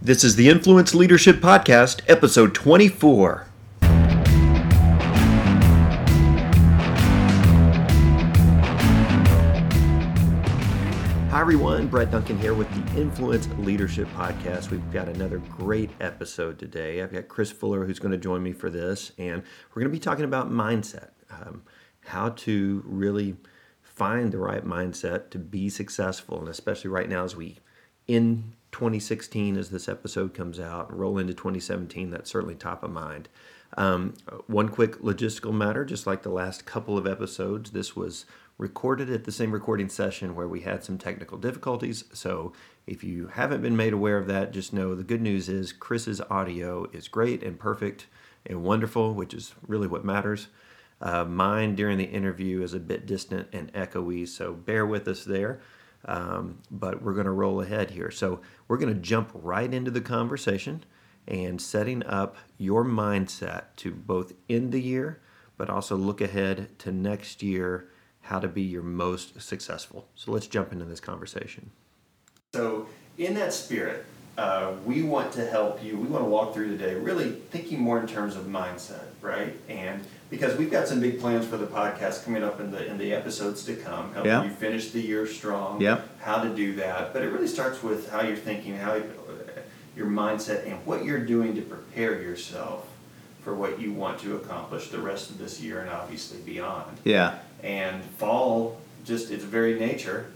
This is the Influence Leadership Podcast, episode 24. Hi, everyone. Brett Duncan here with the Influence Leadership Podcast. We've got another great episode today. I've got Chris Fuller who's going to join me for this, and we're going to be talking about mindset, um, how to really find the right mindset to be successful, and especially right now as we in 2016 as this episode comes out roll into 2017 that's certainly top of mind. Um, one quick logistical matter just like the last couple of episodes this was recorded at the same recording session where we had some technical difficulties. So if you haven't been made aware of that just know the good news is chris's audio is great and perfect and wonderful which is really what matters. Uh, mine during the interview is a bit distant and echoey so bear with us there um, but we're going to roll ahead here. So we're going to jump right into the conversation and setting up your mindset to both end the year, but also look ahead to next year, how to be your most successful. So let's jump into this conversation. So, in that spirit, uh, we want to help you. We want to walk through today really thinking more in terms of mindset, right? And because we've got some big plans for the podcast coming up in the in the episodes to come, yeah. you finish the year strong. Yeah. How to do that, but it really starts with how you're thinking, how you, your mindset, and what you're doing to prepare yourself for what you want to accomplish the rest of this year and obviously beyond. Yeah. And fall, just its very nature,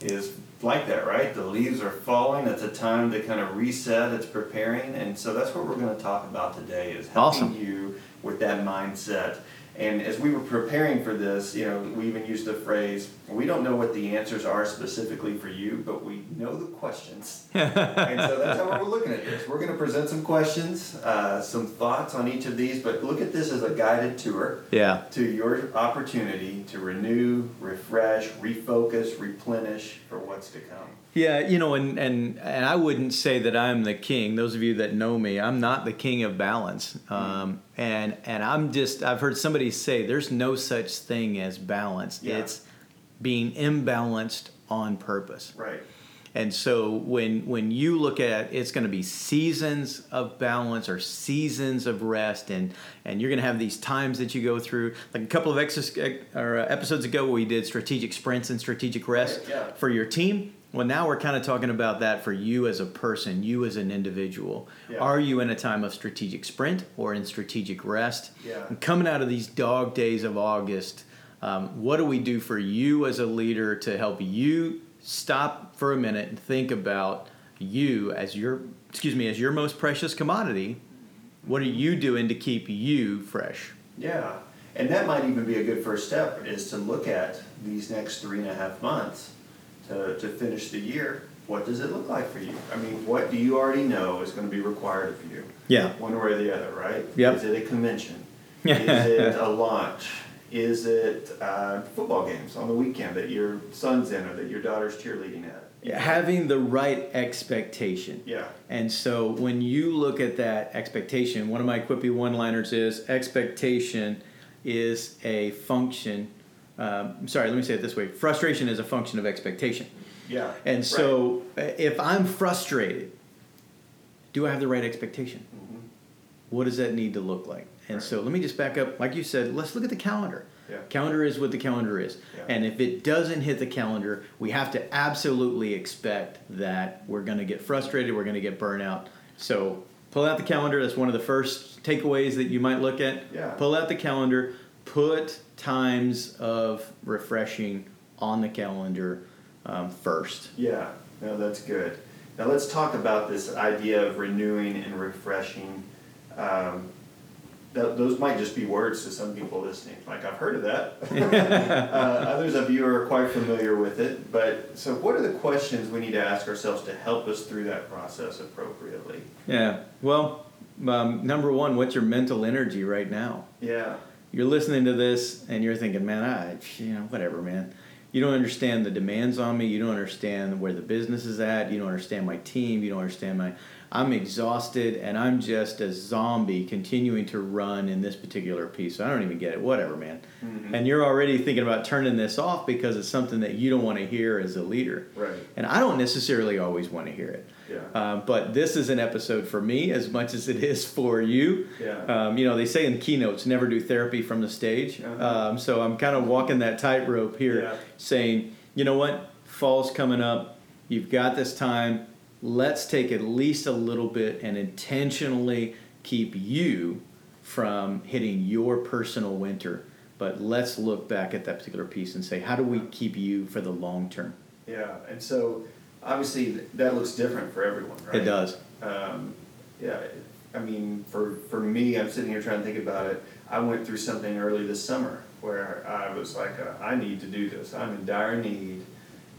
is like that, right? The leaves are falling. It's a time to kind of reset. It's preparing, and so that's what we're going to talk about today: is helping awesome. you with that mindset. And as we were preparing for this, you know, we even used the phrase, we don't know what the answers are specifically for you, but we know the questions. and so that's how we're looking at this. We're going to present some questions, uh, some thoughts on each of these, but look at this as a guided tour yeah. to your opportunity to renew, refresh, refocus, replenish for what's to come. Yeah, you know, and, and and I wouldn't say that I'm the king. Those of you that know me, I'm not the king of balance. Um, and and I'm just I've heard somebody say there's no such thing as balance. Yeah. It's being imbalanced on purpose. Right. And so when when you look at it's going to be seasons of balance or seasons of rest, and and you're going to have these times that you go through. Like a couple of or uh, episodes ago, we did strategic sprints and strategic rest right, yeah. for your team well, now we're kind of talking about that for you as a person, you as an individual. Yeah. Are you in a time of strategic sprint or in strategic rest? Yeah. And coming out of these dog days of August, um, what do we do for you as a leader to help you stop for a minute and think about you as your excuse me as your most precious commodity? What are you doing to keep you fresh? Yeah, and that might even be a good first step is to look at these next three and a half months to, to finish the year, what does it look like for you? I mean, what do you already know is going to be required of you? Yeah. One way or the other, right? Yep. Is it a convention? is it a launch? Is it uh, football games on the weekend that your son's in or that your daughter's cheerleading at? Yeah, having the right expectation. Yeah. And so when you look at that expectation, one of my quippy one liners is expectation is a function um, sorry, let me say it this way frustration is a function of expectation. Yeah. And so right. Uh, if I'm frustrated, do I have the right expectation? Mm-hmm. What does that need to look like? And right. so let me just back up. Like you said, let's look at the calendar. Yeah. Calendar is what the calendar is. Yeah. And if it doesn't hit the calendar, we have to absolutely expect that we're going to get frustrated, we're going to get burnout. So pull out the calendar. That's one of the first takeaways that you might look at. Yeah. Pull out the calendar, put times of refreshing on the calendar um, first. Yeah, no, that's good. Now let's talk about this idea of renewing and refreshing. Um, th- those might just be words to some people listening. Like I've heard of that. uh, others of you are quite familiar with it. But so, what are the questions we need to ask ourselves to help us through that process appropriately? Yeah. Well, um, number one, what's your mental energy right now? Yeah you're listening to this and you're thinking, man, I, you know, whatever, man. You don't understand the demands on me. You don't understand where the business is at. You don't understand my team. You don't understand my. I'm exhausted and I'm just a zombie continuing to run in this particular piece. I don't even get it. Whatever, man. Mm-hmm. And you're already thinking about turning this off because it's something that you don't want to hear as a leader. Right. And I don't necessarily always want to hear it. Yeah. Um, but this is an episode for me as much as it is for you. Yeah. Um, you know, they say in keynotes, never do therapy from the stage. Uh-huh. Um, so I'm kind of walking that tightrope here, Yeah. saying, you know what, fall's coming up. You've got this time. Let's take at least a little bit and intentionally keep you from hitting your personal winter. But let's look back at that particular piece and say, how do we keep you for the long term? Yeah, and so obviously that looks different for everyone, right? It does. Um, yeah, I mean, for for me, I'm sitting here trying to think about it. I went through something early this summer where I was like, uh, I need to do this. I'm in dire need.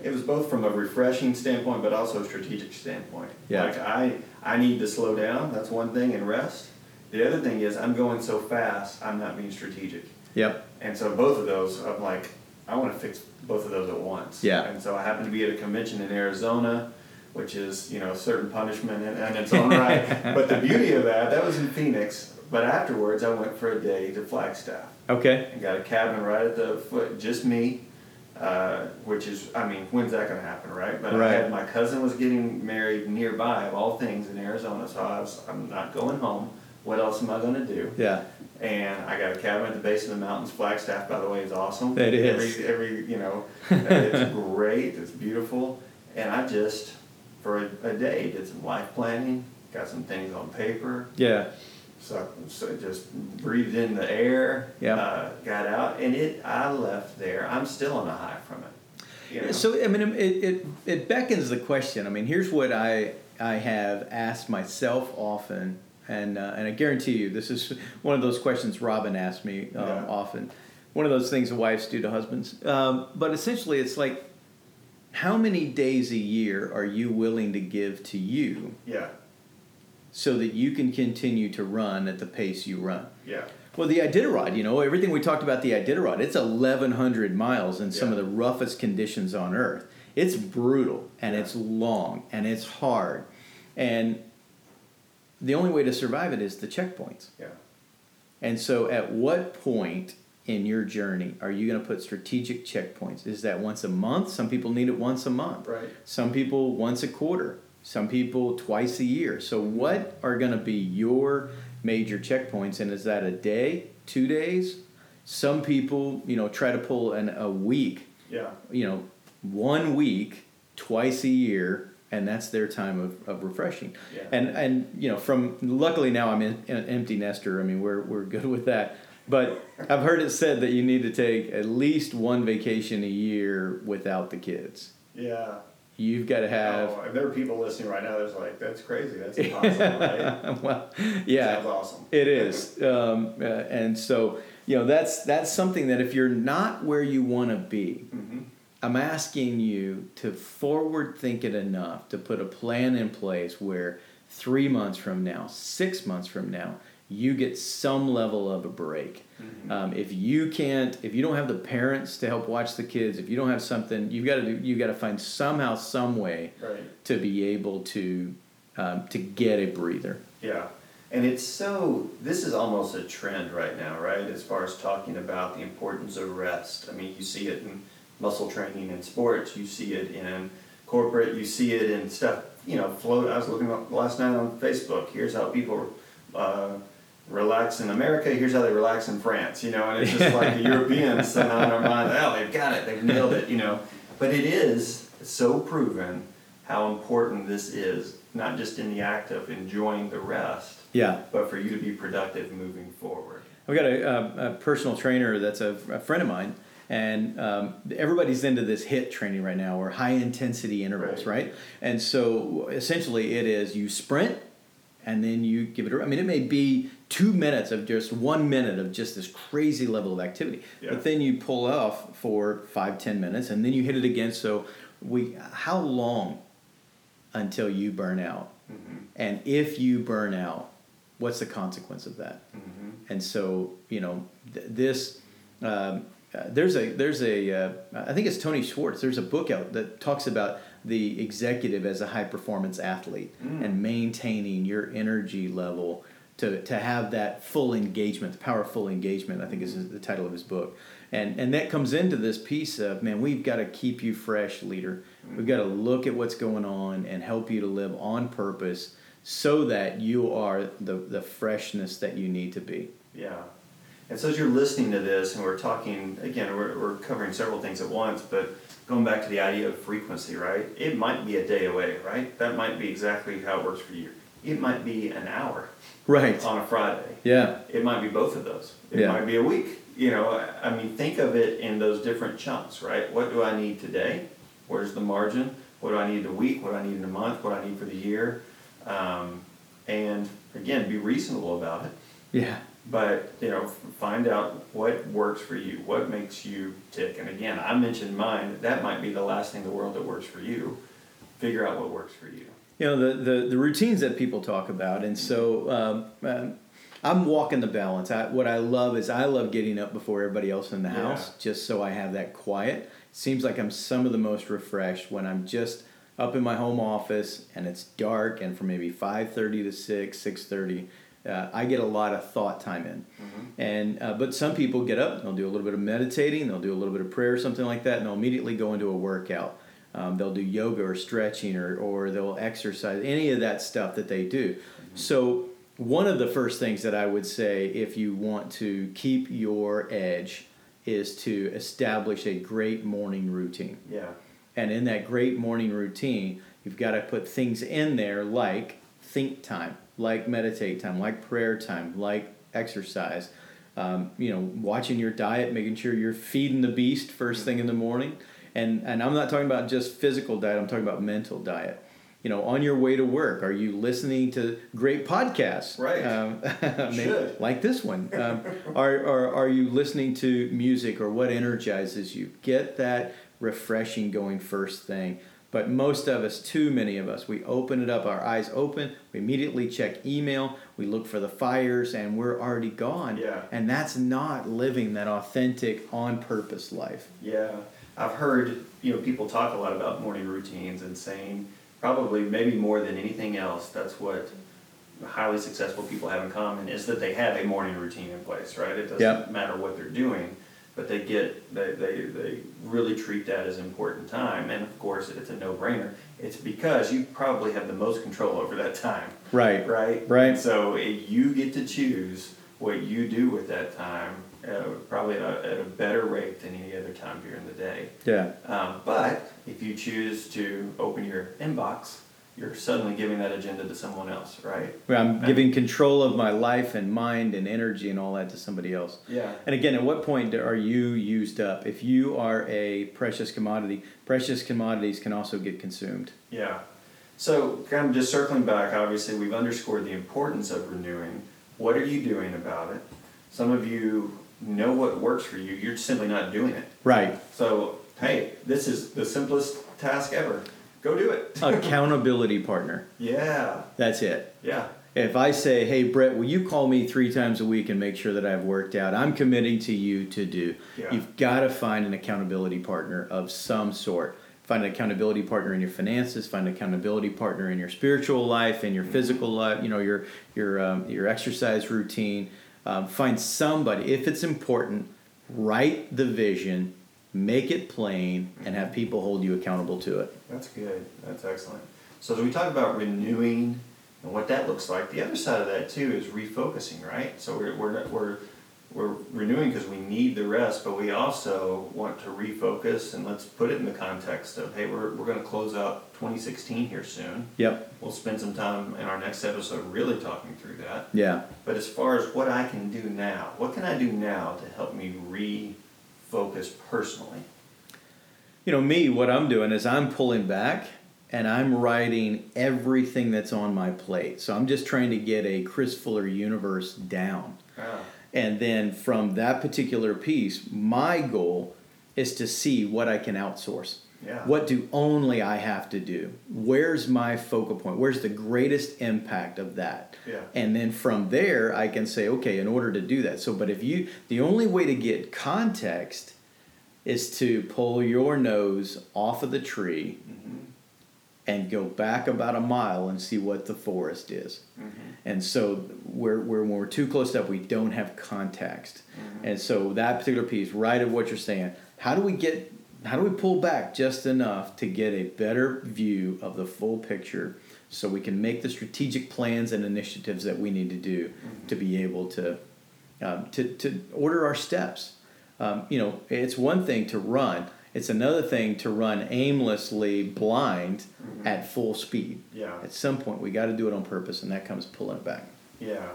It was both from a refreshing standpoint, but also a strategic standpoint. Yeah. Like I, I need to slow down. That's one thing, and rest. The other thing is I'm going so fast. I'm not being strategic. Yep. And so both of those, I'm like, I want to fix both of those at once. Yeah. And so I happened to be at a convention in Arizona, which is you know a certain punishment in, in its own right. but the beauty of that, that was in Phoenix. But afterwards, I went for a day to Flagstaff Okay. and got a cabin right at the foot, just me. Uh, which is, I mean, when's that going to happen, right? But Right. I had my cousin was getting married nearby, of all things, in Arizona. So I was, I'm not going home. What else am I going to do? Yeah. and I got a cabin at the base of the mountains. Flagstaff, by the way, is awesome. It is. Every, every you know, it's great. It's beautiful, and I just for a, a day did some life planning, got some things on paper. Yeah. So, so just breathed in the air. Yeah. Uh, got out, and it. I left there. I'm still on a high from it. You know? So I mean, it, it it beckons the question. I mean, here's what I I have asked myself often, and uh, and I guarantee you, this is one of those questions Robin asked me um, Yeah. often. One of those things that wives do to husbands. Um, but essentially, it's like, how many days a year are you willing to give to you yeah. So that you can continue to run at the pace you run? Yeah. Well, the Iditarod, you know, everything we talked about the Iditarod, it's 1,100 miles in some Yeah. of the roughest conditions on Earth. It's brutal and Yeah. it's long and it's hard. And the only way to survive it is the checkpoints. Yeah. And so, at what point in your journey are you going to put strategic checkpoints? Is that once a month? Some people need it once a month. Right. Some people once a quarter. Some people twice a year. So, what are going to be your major checkpoints? And is that a day, two days? Some people, you know, try to pull an, a week, Yeah. you know, one week, twice a year, and that's their time of, of refreshing. Yeah. And and you know, from luckily now I'm in, an empty nester. I mean, we're we're good with that. But I've heard it said that you need to take at least one vacation a year without the kids. Yeah. You've got to have. oh, there are people listening right now that's like, that's crazy. That's impossible, right? well, yeah, Sounds awesome. it is, um, uh, and so you know that's that's something that if you're not where you want to be, hmm I'm asking you to forward think it enough to put a plan in place where three months from now, six months from now, you get some level of a break. Mhm. Um, if you can't, if you don't have the parents to help watch the kids, if you don't have something, you've got to do, you've got to find somehow, some way Right. to be able to um, to get a breather. Yeah. And it's so, this is almost a trend right now, right? As far as talking about the importance of rest. I mean, you see it in muscle training in sports, you see it in corporate, you see it in stuff, you know, float. I was looking up last night on Facebook. Here's how people uh, relax in America, here's how they relax in France, you know, and it's just like the Europeans somehow in our minds, oh, they've got it, they've nailed it, you know. But it is so proven how important this is, not just in the act of enjoying the rest, Yeah. but for you to be productive moving forward. I've got a, a, a personal trainer that's a, a friend of mine, and um, everybody's into this HIIT training right now, or high intensity intervals, Right. right. And so essentially, it is you sprint, and then you give it. A, I mean, it may be two minutes of just one minute of just this crazy level of activity, Yeah. but then you pull off for five, ten minutes, and then you hit it again. So we, how long until you burn out? Mm-hmm. And if you burn out, what's the consequence of that? Mm-hmm. and so you know th- this um, uh, there's a there's a uh, I think it's Tony Schwartz. There's a book out that talks about the executive as a high performance athlete Mm. and maintaining your energy level to, to have that full engagement, the power of full engagement. I think is the title of his book, and and that comes into this piece of man, we've got to keep you fresh, leader. We've got to look at what's going on and help you to live on purpose so that you are the, the freshness that you need to be. Yeah. And so as you're listening to this, and we're talking, again, we're, we're covering several things at once, but going back to the idea of frequency, right? It might be a day away, right? That might be exactly how it works for you. It might be an hour Right. on a Friday. Yeah. It might be both of those. It Yeah. might be a week. You know, I- mean, think of it in those different chunks, right? What do I need today? Where's the margin? What do I need in a week? What do I need in a month? What do I need for the year? Um, and again, be reasonable about it. Yeah. But you know, find out what works for you, what makes you tick. And again, I mentioned mine. That might be the last thing in the world that works for you. Figure out what works for you. You know, the, the, the routines that people talk about. And so um, um, I'm walking the balance. I, what I love is I love getting up before everybody else in the Yeah. house just so I have that quiet. Seems like I'm some of the most refreshed when I'm just up in my home office and it's dark and from maybe 5.30 to 6, 6.30, uh, I get a lot of thought time in. And uh, but some people get up, they'll do a little bit of meditating, they'll do a little bit of prayer, or something like that, and they'll immediately go into a workout. Um, they'll do yoga or stretching or, or they'll exercise, any of that stuff that they do. So, one of the first things that I would say if you want to keep your edge is to establish a great morning routine. Yeah. And in that great morning routine, you've got to put things in there like think time, like meditate time, like prayer time, like exercise. Um, you know, watching your diet, making sure you're feeding the beast first thing in the morning. And, and I'm not talking about just physical diet, I'm talking about mental diet. You know, on your way to work, are you listening to great podcasts? Right. Um, maybe- like this one. Um, are, are, are you listening to music or what energizes you? Get that refreshing going first thing. But most of us, too many of us, we open it up, our eyes open, we immediately check email, we look for the fires, and we're already gone. Yeah. And that's not living that authentic, on purpose life. Yeah, I've heard you know people talk a lot about morning routines and saying probably maybe more than anything else that's what highly successful people have in common is that they have a morning routine in place, right? It doesn't Yep. matter what they're doing, but they get they, they they really treat that as important time, and of course it's a no brainer. It's because you probably have the most control over that time Right. right? Right. And so you get to choose what you do with that time, uh, probably at a, at a better rate than any other time during the day. Yeah. Um, but if you choose to open your inbox, you're suddenly giving that agenda to someone else, right? Where I'm giving control of my life and mind and energy and all that to somebody else. Yeah. And again, at what point are you used up? If you are a precious commodity, precious commodities can also get consumed. Yeah. So, kind of just circling back, obviously, we've underscored the importance of renewing. What are you doing about it? Some of you know what works for you, you're simply not doing it. Right. So, hey, this is the simplest task ever. Go do it. Accountability partner. Yeah, That's it. yeah, If I say, hey, Brett, will you call me three times a week and make sure that I've worked out? I'm committing to you to do. Yeah. You've got to find an accountability partner of some sort. Find an accountability partner in your finances. Find an accountability partner in your spiritual life, in your physical life. You know your your um, your exercise routine. Um, find somebody if it's important. Write the vision, make it plain, and have mm-hmm. people hold you accountable to it. that's good. That's excellent. So, as we talk about renewing and what that looks like, the other side of that too is refocusing, right? So, we're, we're, we're, we're renewing because we need the rest, but we also want to refocus and let's put it in the context of hey, we're, we're going to close out 2016 here soon. Yep. We'll spend some time in our next episode really talking through that. Yeah. But as far as what I can do now, what can I do now to help me refocus personally? You know, me, what I'm doing is I'm pulling back and I'm writing everything that's on my plate. So I'm just trying to get a Chris Fuller universe down. Ah, And then from that particular piece, my goal is to see what I can outsource. Yeah. What do only I have to do? Where's my focal point? Where's the greatest impact of that? Yeah. And then from there, I can say, okay, in order to do that. So, but if you, the only way to get context is to pull your nose off of the tree Mm-hmm. and go back about a mile and see what the forest is. Mm-hmm. And so we're, we're, when we're too close up, we don't have context. Mm-hmm. And so that particular piece, right of what you're saying, how do we get how do we pull back just enough to get a better view of the full picture so we can make the strategic plans and initiatives that we need to do mm-hmm. to be able to, um, to, to order our steps. Um, you know, it's one thing to run. It's another thing to run aimlessly, blind, mm-hmm. at full speed. Yeah. At some point, we got to do it on purpose, and that comes pulling it back. Yeah.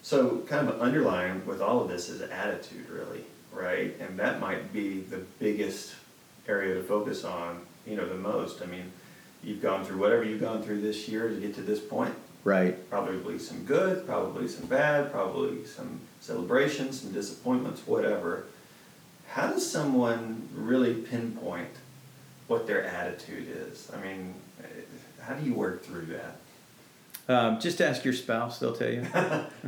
So, kind of underlying with all of this is attitude, really, right? And that might be the biggest area to focus on, you know, the most. I mean, you've gone through whatever you've gone through this year to get to this point. Right. Probably some good, probably some bad, probably some celebrations, some disappointments, whatever. How does someone really pinpoint what their attitude is? I mean, eh, how do you work through that? Um, just ask your spouse; they'll tell you.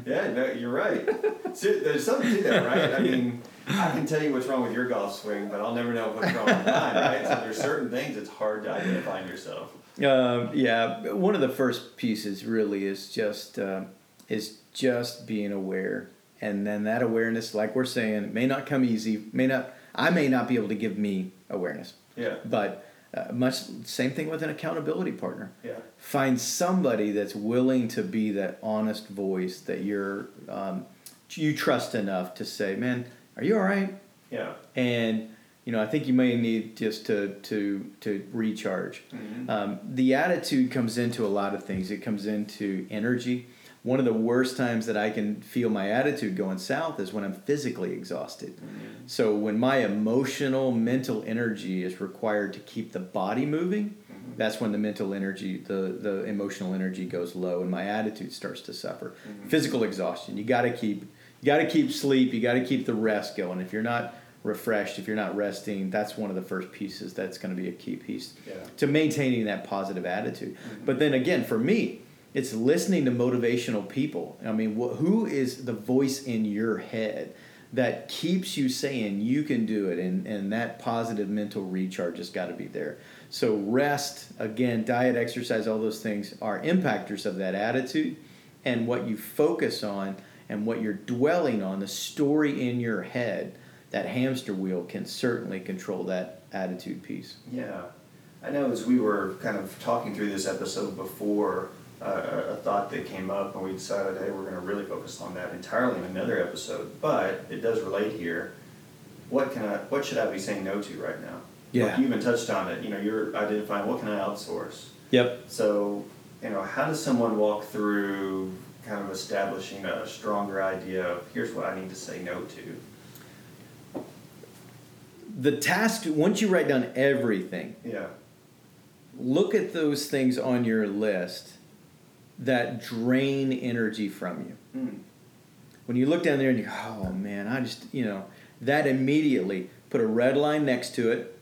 yeah, no, you're right. So, there's something to that, right? I mean, I can tell you what's wrong with your golf swing, but I'll never know what's wrong with mine, right? So there's certain things it's hard to identify in yourself. Uh, yeah, one of the first pieces really is just uh, is just being aware, and then that awareness, like we're saying, may not come easy. May not. I may not be able to give me awareness. Yeah. But uh, much same thing with an accountability partner. Yeah. Find somebody that's willing to be that honest voice that you're um, you trust enough to say, "Man, are you all right?" Yeah. And you know, I think you may need just to to to recharge. Mm-hmm. Um, the attitude comes into a lot of things. It comes into energy. One of the worst times that I can feel my attitude going south is when I'm physically exhausted. Mm-hmm. So when my emotional, mental energy is required to keep the body moving, mm-hmm. that's when the mental energy, the the emotional energy goes low, and my attitude starts to suffer. Mm-hmm. Physical exhaustion. You got to keep you got to keep sleep. You got to keep the rest going. If you're not refreshed, if you're not resting, that's one of the first pieces that's going to be a key piece yeah. to maintaining that positive attitude. Mm-hmm. But then again, for me, it's listening to motivational people. I mean, wh- who is the voice in your head that keeps you saying you can do it? And, and that positive mental recharge has got to be there. So, rest, again, diet, exercise, all those things are impactors of that attitude. And what you focus on and what you're dwelling on, the story in your head, that hamster wheel can certainly control that attitude piece. Yeah. I know as we were kind of talking through this episode before, uh, a thought that came up, and we decided, hey, we're going to really focus on that entirely in another episode. But it does relate here. What can I? What should I be saying no to right now? Yeah. Like you even touched on it. You know, you're identifying what can I outsource. Yep. So, you know, how does someone walk through kind of establishing a stronger idea of here's what I need to say no to? The task once you write down everything. Yeah. Look at those things on your list that drain energy from you. Mm. When you look down there and you go, oh man, I just, you know, that immediately put a red line next to it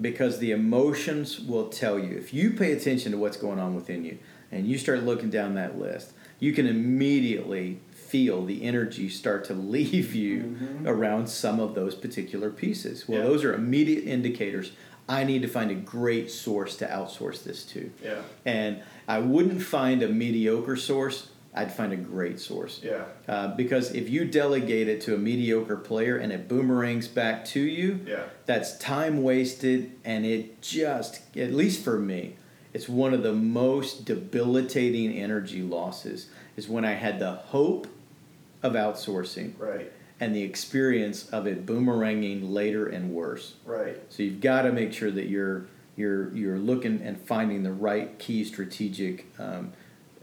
because the emotions will tell you. If you pay attention to what's going on within you and you start looking down that list, you can immediately feel the energy start to leave you mm-hmm. around some of those particular pieces. Well, yeah. those are immediate indicators. I need to find a great source to outsource this to. Yeah. And I wouldn't find a mediocre source. I'd find a great source. Yeah. Uh, because if you delegate it to a mediocre player and it boomerangs back to you, yeah. that's time wasted, and it just, at least for me, it's one of the most debilitating energy losses. Is when I had the hope of outsourcing, right, and the experience of it boomeranging later and worse. Right. So you've got to make sure that you're you're you're looking and finding the right key strategic um,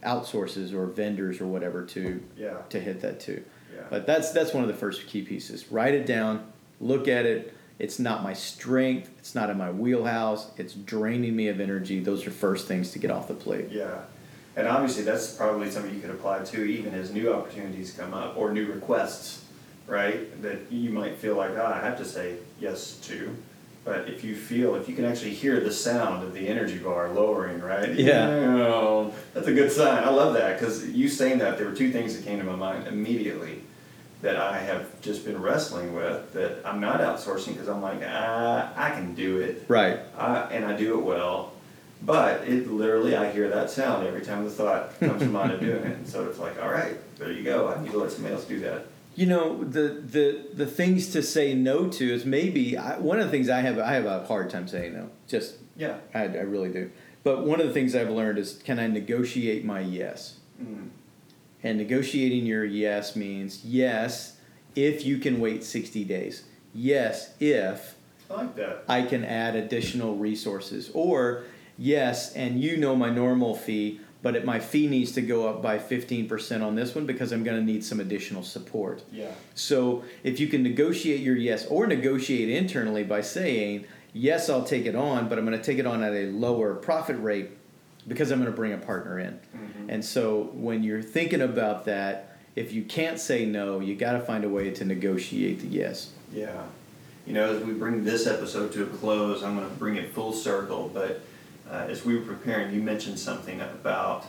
outsources or vendors or whatever to yeah. to hit that too. Yeah. But that's that's one of the first key pieces. Write it down, look at it. It's not my strength. It's not in my wheelhouse. It's draining me of energy. Those are first things to get off the plate. Yeah. And obviously, that's probably something you could apply to even as new opportunities come up or new requests, right? That you might feel like, oh, I have to say yes to. But if you feel, if you can actually hear the sound of the energy bar lowering, right? Yeah. You know, that's a good sign. I love that because you saying that, there were two things that came to my mind immediately that I have just been wrestling with that I'm not outsourcing because I'm like, ah, I can do it. Right. I, and I do it well. But it literally, I hear that sound every time the thought comes to mind of doing it. And so it's like, all right, there you go. I need to let somebody else do that. You know the the the things to say no to is maybe I, one of the things I have I have a hard time saying no. Just Yeah. I, I really do. But one of the things I've learned is can I negotiate my yes? Mm. And negotiating your yes means yes if you can wait 60 days. Yes if I like that. I can add additional resources. Or yes, and you know my normal fee, but it, my fee needs to go up by 15% on this one because I'm going to need some additional support. Yeah. So if you can negotiate your yes or negotiate internally by saying, yes, I'll take it on, but I'm going to take it on at a lower profit rate because I'm going to bring a partner in. Mm-hmm. And so when you're thinking about that, if you can't say no, you got to find a way to negotiate the yes. Yeah. You know, as we bring this episode to a close, I'm going to bring it full circle. But uh, as we were preparing, you mentioned something about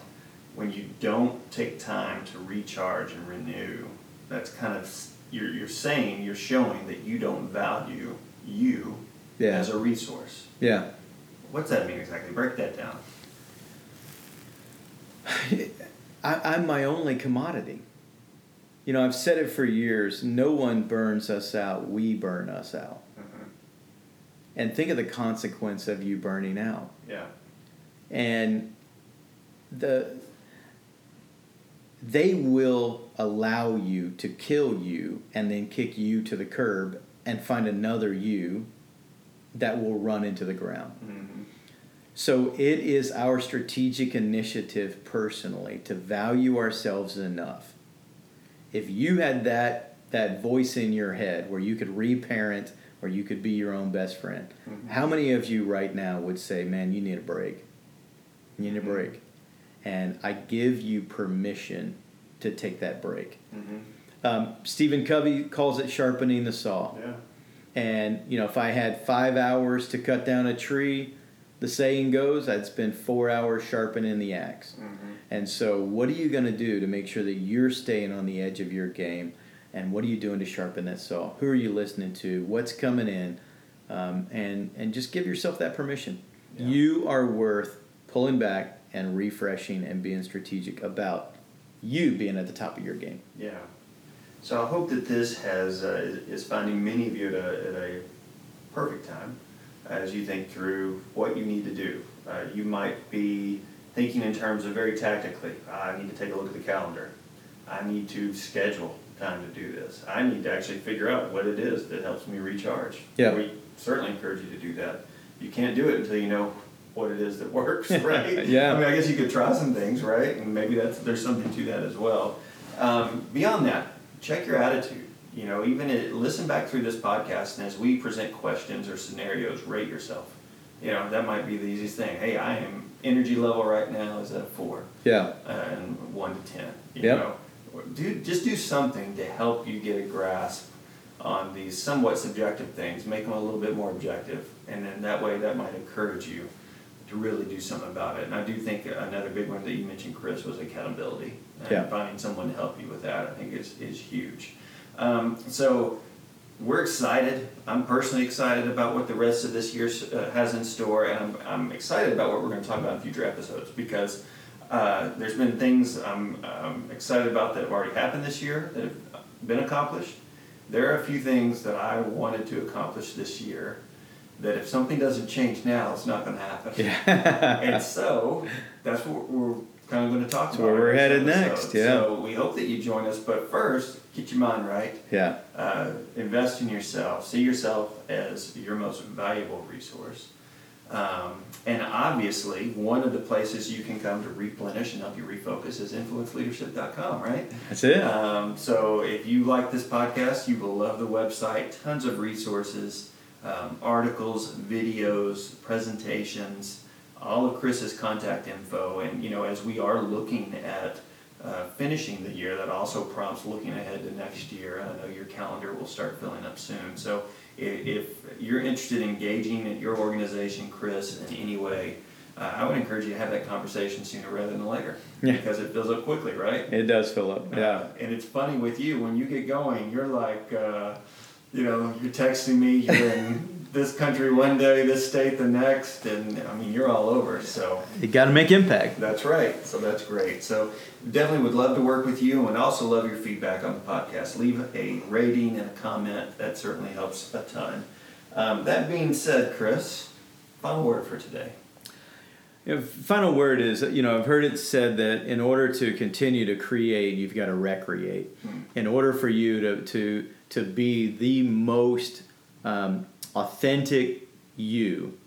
when you don't take time to recharge and renew. That's kind of you're, you're saying you're showing that you don't value you Yeah. as a resource. Yeah. What's that mean exactly? Break that down. I, I'm my only commodity. You know, I've said it for years no one burns us out, we burn us out. And think of the consequence of you burning out. Yeah. And the they will allow you to kill you and then kick you to the curb and find another you that will run into the ground. Mm-hmm. So it is our strategic initiative personally to value ourselves enough. If you had that that voice in your head where you could reparent or you could be your own best friend, Mhm. how many of you right now would say, "Man, you need a break. You need a Mhm. break." And I give you permission to take that break. Mm-hmm. Um, Stephen Covey calls it sharpening the saw. Yeah. And you know, if I had five hours to cut down a tree, the saying goes, I'd spend four hours sharpening the axe. Mm-hmm. And so, what are you going to do to make sure that you're staying on the edge of your game? And what are you doing to sharpen that saw? Who are you listening to? What's coming in? Um, and and just give yourself that permission. Yeah. You are worth pulling back and refreshing and being strategic about you being at the top of your game. Yeah. So I hope that this has uh, is finding many of you at a, at a perfect time as you think through what you need to do. Uh, you might be thinking in terms of very tactically. I need to take a look at the calendar. I need to schedule time to do this. I need to actually figure out what it is that helps me recharge. Yeah. We certainly encourage you to do that. You can't do it until you know what it is that works, right? Yeah. I mean, I guess you could try some things, right? And maybe that's there's something to that as well. Um, beyond that, check your attitude. You know, even it, listen back through this podcast, and as we present questions or scenarios, rate yourself. You know, that might be the easiest thing. Hey, I am energy level right now is at a four, Yeah. uh, and one to ten. You Yep. know, do just do something to help you get a grasp on these somewhat subjective things. Make them a little bit more objective, and then that way that might encourage you to really do something about it. And I do think another big one that you mentioned, Chris, was accountability. And Yeah. finding someone to help you with that, I think is is huge. Um, so we're excited. I'm personally excited about what the rest of this year uh, has in store, and I'm, I'm excited about what we're going to talk about in future episodes because uh, there's been things I'm um, excited about that have already happened this year that have been accomplished. There are a few things that I wanted to accomplish this year that if something doesn't change now, it's not going to happen. Yeah. and so that's what we're kind of going to talk That's about. where we're headed episode. next, yeah. So we hope that you join us, but first, get your mind right yeah. uh, invest in yourself. See yourself as your most valuable resource. Um, and obviously, one of the places you can come to replenish and help you refocus is influenceleadership.com, right? That's it. Um, so if you like this podcast, you will love the website. Tons of resources, um, articles, videos, presentations, all of Chris's contact info. And you know, as we are looking at uh, finishing the year, that also prompts looking ahead to next year. I know your calendar will start filling up soon. So if, you're interested in engaging at your organization, Chris, in any way. Uh, I would encourage you to have that conversation sooner rather than later Yeah. because it fills up quickly, right? it does fill up. Yeah. Uh, and it's funny with you when you get going, you're like, uh, you know, you're texting me, you're in this country one day, this state the next, and I mean you're all over. So you got to make impact. That's right. So that's great. So definitely would love to work with you, and also love your feedback on the podcast. Leave a rating and a comment. That certainly helps a ton. Um, that being said, Chris, final word for today. You know, final word is you know I've heard it said that in order to continue to create, you've got to recreate. Hmm. In order for you to to to be the most um, authentic you,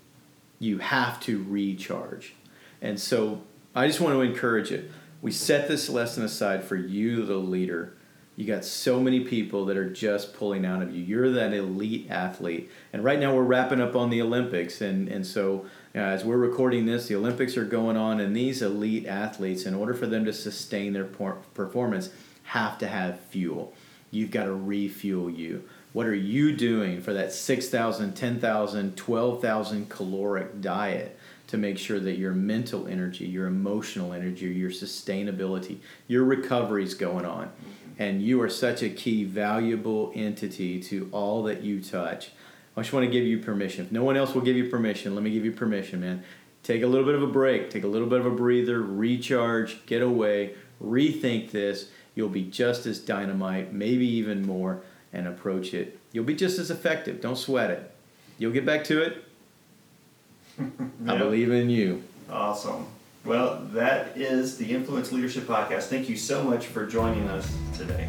you have to recharge. And so I just want to encourage it. We set this lesson aside for you, the leader. You got so many people that are just pulling out of you. You're that elite athlete. And right now we're wrapping up on the Olympics. And, and so uh, as we're recording this, the Olympics are going on. And these elite athletes, in order for them to sustain their performance, have to have fuel. You've got to refuel you. What are you doing for that 6,000, 10,000, 12,000 caloric diet to make sure that your mental energy, your emotional energy, your sustainability, your recovery is going on? Mm-hmm. And you are such a key, valuable entity to all that you touch. I just want to give you permission. If no one else will give you permission, let me give you permission, man. Take a little bit of a break, take a little bit of a breather, recharge, get away, rethink this. You'll be just as dynamite, maybe even more and approach it. You'll be just as effective. Don't sweat it. You'll get back to it. I believe in you. Awesome. Well, that is the Influence Leadership Podcast. Thank you so much for joining us today.